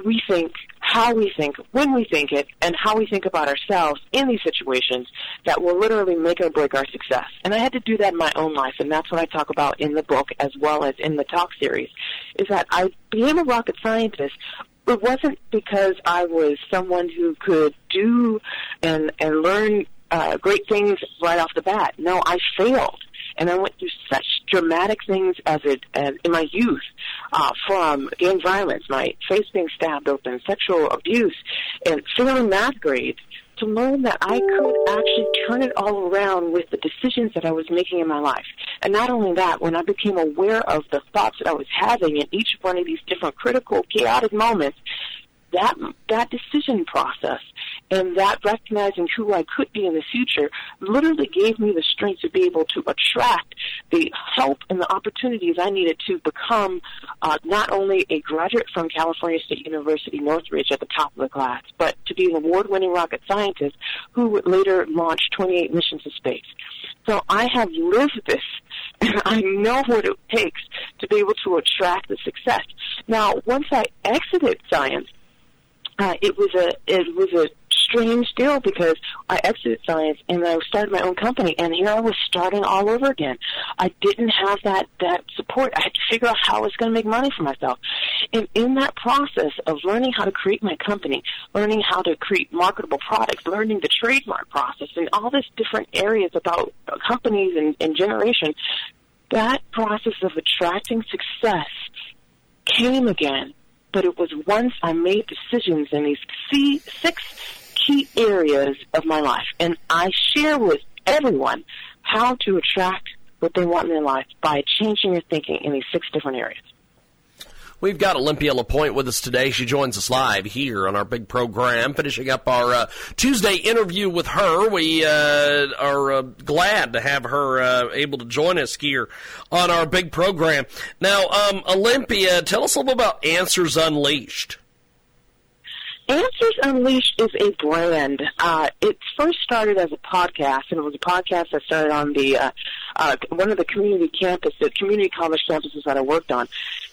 Speaker 6: we think, how we think, when we think it, and how we think about ourselves in these situations that will literally make or break our success. And I had to do that in my own life, and that's what I talk about in the book as well as in the talk series, is that I became a rocket scientist it wasn't because I was someone who could do and and learn uh, great things right off the bat. No, I failed and I went through such dramatic things as it as in my youth, uh, from gang violence, my face being stabbed open, sexual abuse, and failing math grades, to learn that I could actually turn it all around with the decisions that I was making in my life. And not only that, when I became aware of the thoughts that I was having in each one of these different critical, chaotic moments, that that decision process and that recognizing who I could be in the future literally gave me the strength to be able to attract the help and the opportunities I needed to become uh, not only a graduate from California State University Northridge at the top of the class, but to be an award-winning rocket scientist who would later launch 28 missions to space. So I have lived this and I know what it takes to be able to attract the success. Now, once I exited science, uh, it was a it was a strange deal because I exited science and I started my own company and here I was starting all over again. I didn't have that that support. I had to figure out how I was going to make money for myself. And in that process of learning how to create my company, learning how to create marketable products, learning the trademark process and all these different areas about companies and, and generation, that process of attracting success came again but it was once I made decisions in these six key areas of my life. And I share with everyone how to attract what they want in their life by changing your thinking in these six different areas.
Speaker 1: We've got Olympia LaPointe with us today. She joins us live here on our big program, finishing up our uh, Tuesday interview with her. We uh, are uh, glad to have her uh, able to join us here on our big program. Now, um, Olympia, tell us a little about Answers Unleashed.
Speaker 6: Answers Unleashed is a brand. Uh, it first started as a podcast, and it was a podcast that started on the uh, uh, one of the community campus, the community college campuses that I worked on,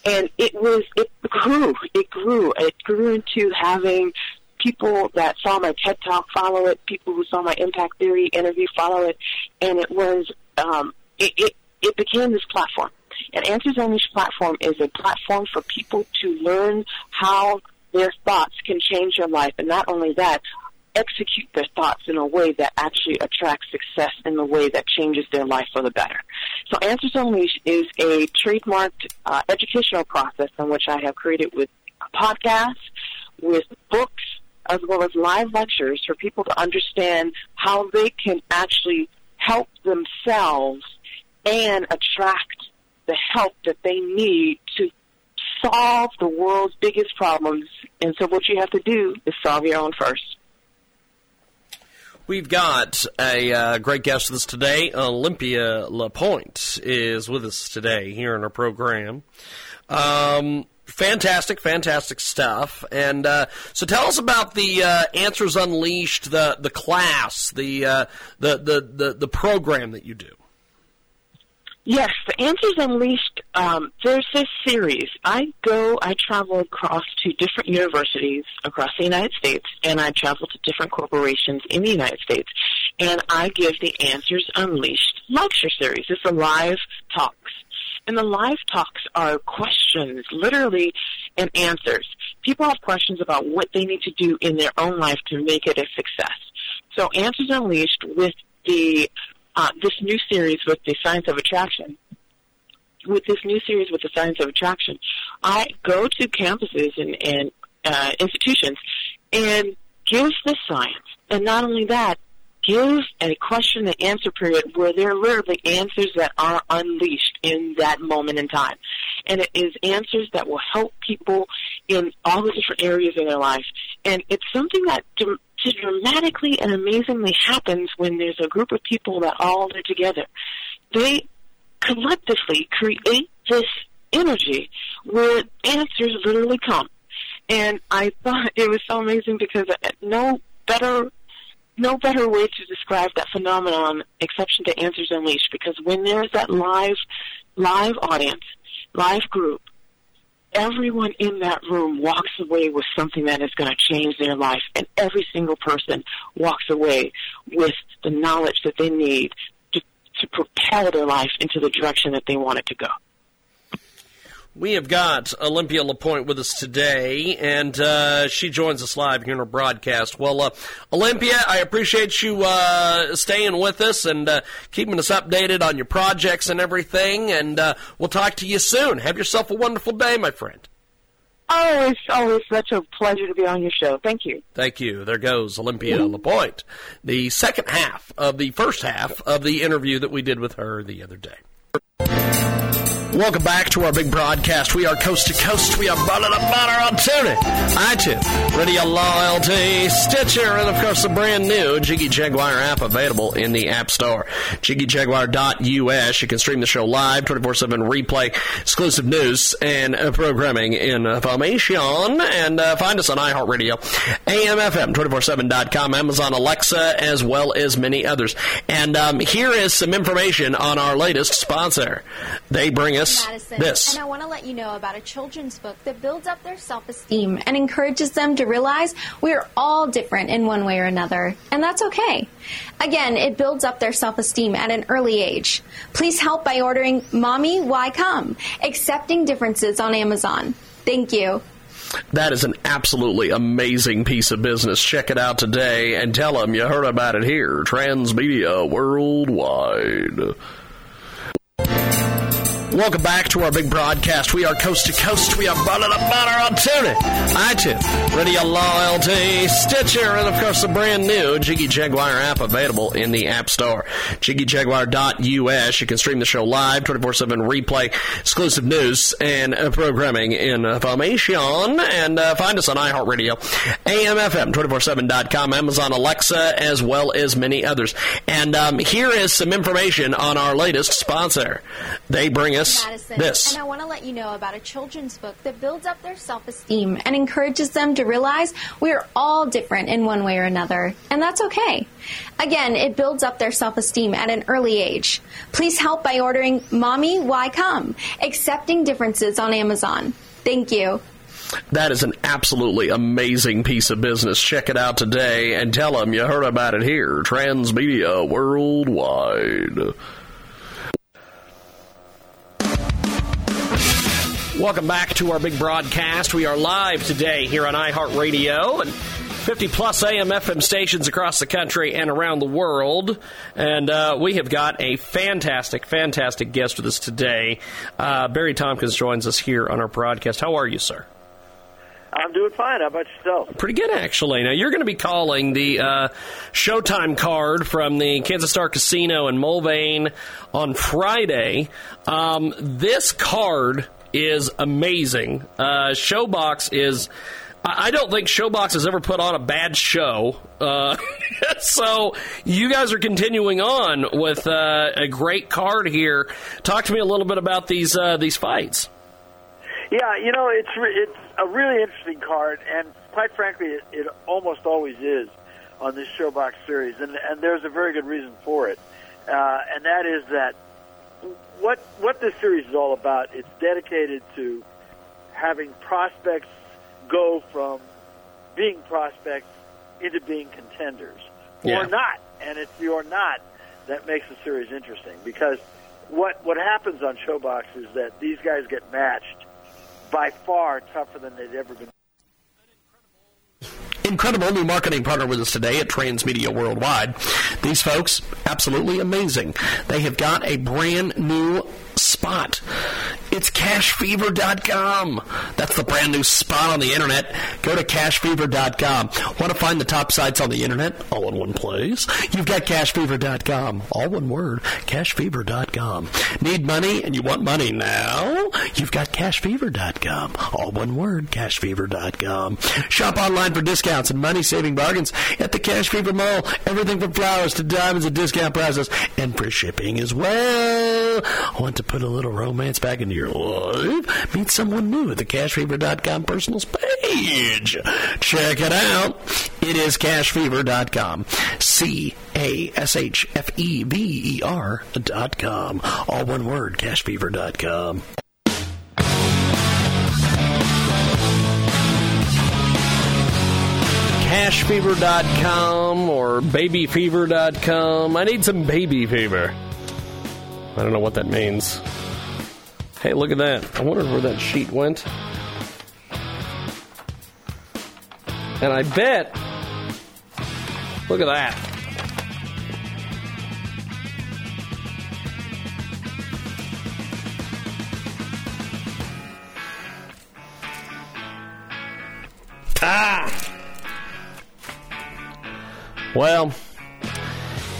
Speaker 6: and it was it grew, it grew, it grew into having people that saw my TED Talk follow it, people who saw my Impact Theory interview follow it, and it was um, it, it it became this platform. And Answers Unleashed platform is a platform for people to learn how their thoughts can change your life. And not only that, execute their thoughts in a way that actually attracts success in the way that changes their life for the better. So Answers Unleashed is a trademarked uh, educational process in which I have created with podcasts, with books, as well as live lectures for people to understand how they can actually help themselves and attract the help that they need to solve the world's biggest problems. And so what you have to do is solve your own first.
Speaker 1: We've got a uh, great guest with us today. Olympia LaPointe is with us today here in our program. Um, fantastic, fantastic stuff. And uh, so, tell us about the uh, Answers Unleashed, the the class, the, uh, the the the the program that you do.
Speaker 6: Yes, the Answers Unleashed, um, there's this series. I go, I travel across to different universities across the United States, and I travel to different corporations in the United States, and I give the Answers Unleashed lecture series. It's a live talks. And the live talks are questions, literally, and answers. People have questions about what they need to do in their own life to make it a success. So Answers Unleashed with the uh, this new series with the science of attraction, with this new series with the science of attraction, I go to campuses and, and uh, institutions and give the science. And not only that, give a question and answer period where there are literally answers that are unleashed in that moment in time. And it is answers that will help people in all the different areas of their life. And it's something that dramatically and amazingly happens when there's a group of people that all are together. They collectively create this energy where answers literally come. And I thought it was so amazing because uh, no better no better way to describe that phenomenon exception to Answers Unleashed because when there's that live live audience, live group, everyone in that room walks away with something that is going to change their life and every single person walks away with the knowledge that they need to, to propel their life into the direction that they want it to go.
Speaker 1: We have got Olympia LaPointe with us today, and uh, she joins us live here in our broadcast. Well, uh, Olympia, I appreciate you uh, staying with us and uh, keeping us updated on your projects and everything, and uh, we'll talk to you soon. Have yourself a wonderful day, my friend.
Speaker 6: Oh, it's always such a pleasure to be on your show. Thank you.
Speaker 1: Thank you. There goes Olympia LaPointe, the second half of the first half of the interview that we did with her the other day. Welcome back to our big broadcast. We are coast to coast. We are butter to butter on TuneIn, iTunes, Radio Loyalty, Stitcher, and of course the brand new Jiggy Jaguar app available in the App Store. JiggyJaguar.us. You can stream the show live, 24-7 replay, exclusive news and uh, programming information, and uh, find us on iHeartRadio, AMFM, 247.com, Amazon Alexa, as well as many others. And um, here is some information on our latest sponsor. They bring us
Speaker 7: Madison,
Speaker 1: this.
Speaker 7: And I want to let you know about a children's book that builds up their self esteem mm. and encourages them to realize we're all different in one way or another, and that's okay. Again, it builds up their self esteem at an early age. Please help by ordering Mommy, Why Come? Accepting Differences on Amazon. Thank you.
Speaker 1: That is an absolutely amazing piece of business. Check it out today and tell them you heard about it here. Transmedia Worldwide. Welcome back to our big broadcast. We are coast to coast. We are butter to butter on TuneIn, iTunes, Radio Loyalty, Stitcher, and of course the brand new Jiggy Jaguar app available in the App Store. JiggyJaguar.us. You can stream the show live, 24-7 replay, exclusive news and uh, programming information, and uh, find us on iHeartRadio, AMFM, 247.com, Amazon Alexa, as well as many others. And um, here is some information on our latest sponsor. They bring us
Speaker 7: Madison,
Speaker 1: this.
Speaker 7: and I want to let you know about a children's book that builds up their self esteem and encourages them to realize we're all different in one way or another, and that's okay. Again, it builds up their self esteem at an early age. Please help by ordering Mommy, Why Come? Accepting Differences on Amazon. Thank you.
Speaker 1: That is an absolutely amazing piece of business. Check it out today and tell them you heard about it here. Transmedia Worldwide. Welcome back to our big broadcast. We are live today here on iHeartRadio and 50 plus AM FM stations across the country and around the world. And uh, we have got a fantastic, fantastic guest with us today. Uh, Barry Tompkins joins us here on our broadcast. How are you, sir?
Speaker 8: I'm doing fine. How about yourself?
Speaker 1: Pretty good, actually. Now, you're going to be calling the uh, Showtime card from the Kansas Star Casino in Mulvane on Friday. Um, this card is amazing. Uh, ShoBox is. I don't think ShoBox has ever put on a bad show. Uh, so you guys are continuing on with uh, a great card here. Talk to me a little bit about these uh, these fights.
Speaker 8: Yeah, you know, it's re- it's a really interesting card, and quite frankly, it, it almost always is on this ShoBox series, and and there's a very good reason for it, uh, and that is that what what this series is all about. It's dedicated to having prospects go from being prospects into being contenders,
Speaker 1: Yeah.
Speaker 8: or not, and it's the or not that makes the series interesting because what what happens on ShoBox is that these guys get matched by far tougher than they'd ever been.
Speaker 1: Incredible new marketing partner with us today at Transmedia Worldwide. These folks, absolutely amazing. They have got a brand new spot. It's cashfever.com. That's the brand new spot spot on the internet? Go to cashfever.com. Want to find the top sites on the internet all in one place? You've got cashfever.com. All one word. Cashfever.com. Need money and you want money now? You've got cashfever.com. All one word. Cashfever.com. Shop online for discounts and money saving bargains at the Cash Fever Mall. Everything from flowers to diamonds at discount prices and free shipping as well. Want to put a little romance back into your life? Meet someone new at the cashfever.com personals page. Check it out. It is cashfever.com. C A S H F E V E R dot com. All one word, cashfever.com. cashfever.com or babyfever.com. I need some baby fever. I don't know what that means. Hey, look at that. I wonder where that sheet went. And I bet. Look at that. Ah! Well,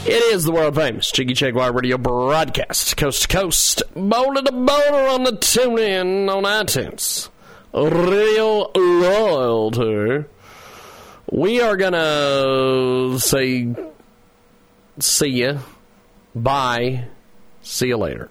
Speaker 1: it is the world famous Jiggy Jaguar radio broadcast, coast to coast, boulder to boulder on the tune in on iTunes. Radio Loyalty. We are gonna say see ya, bye, see you later.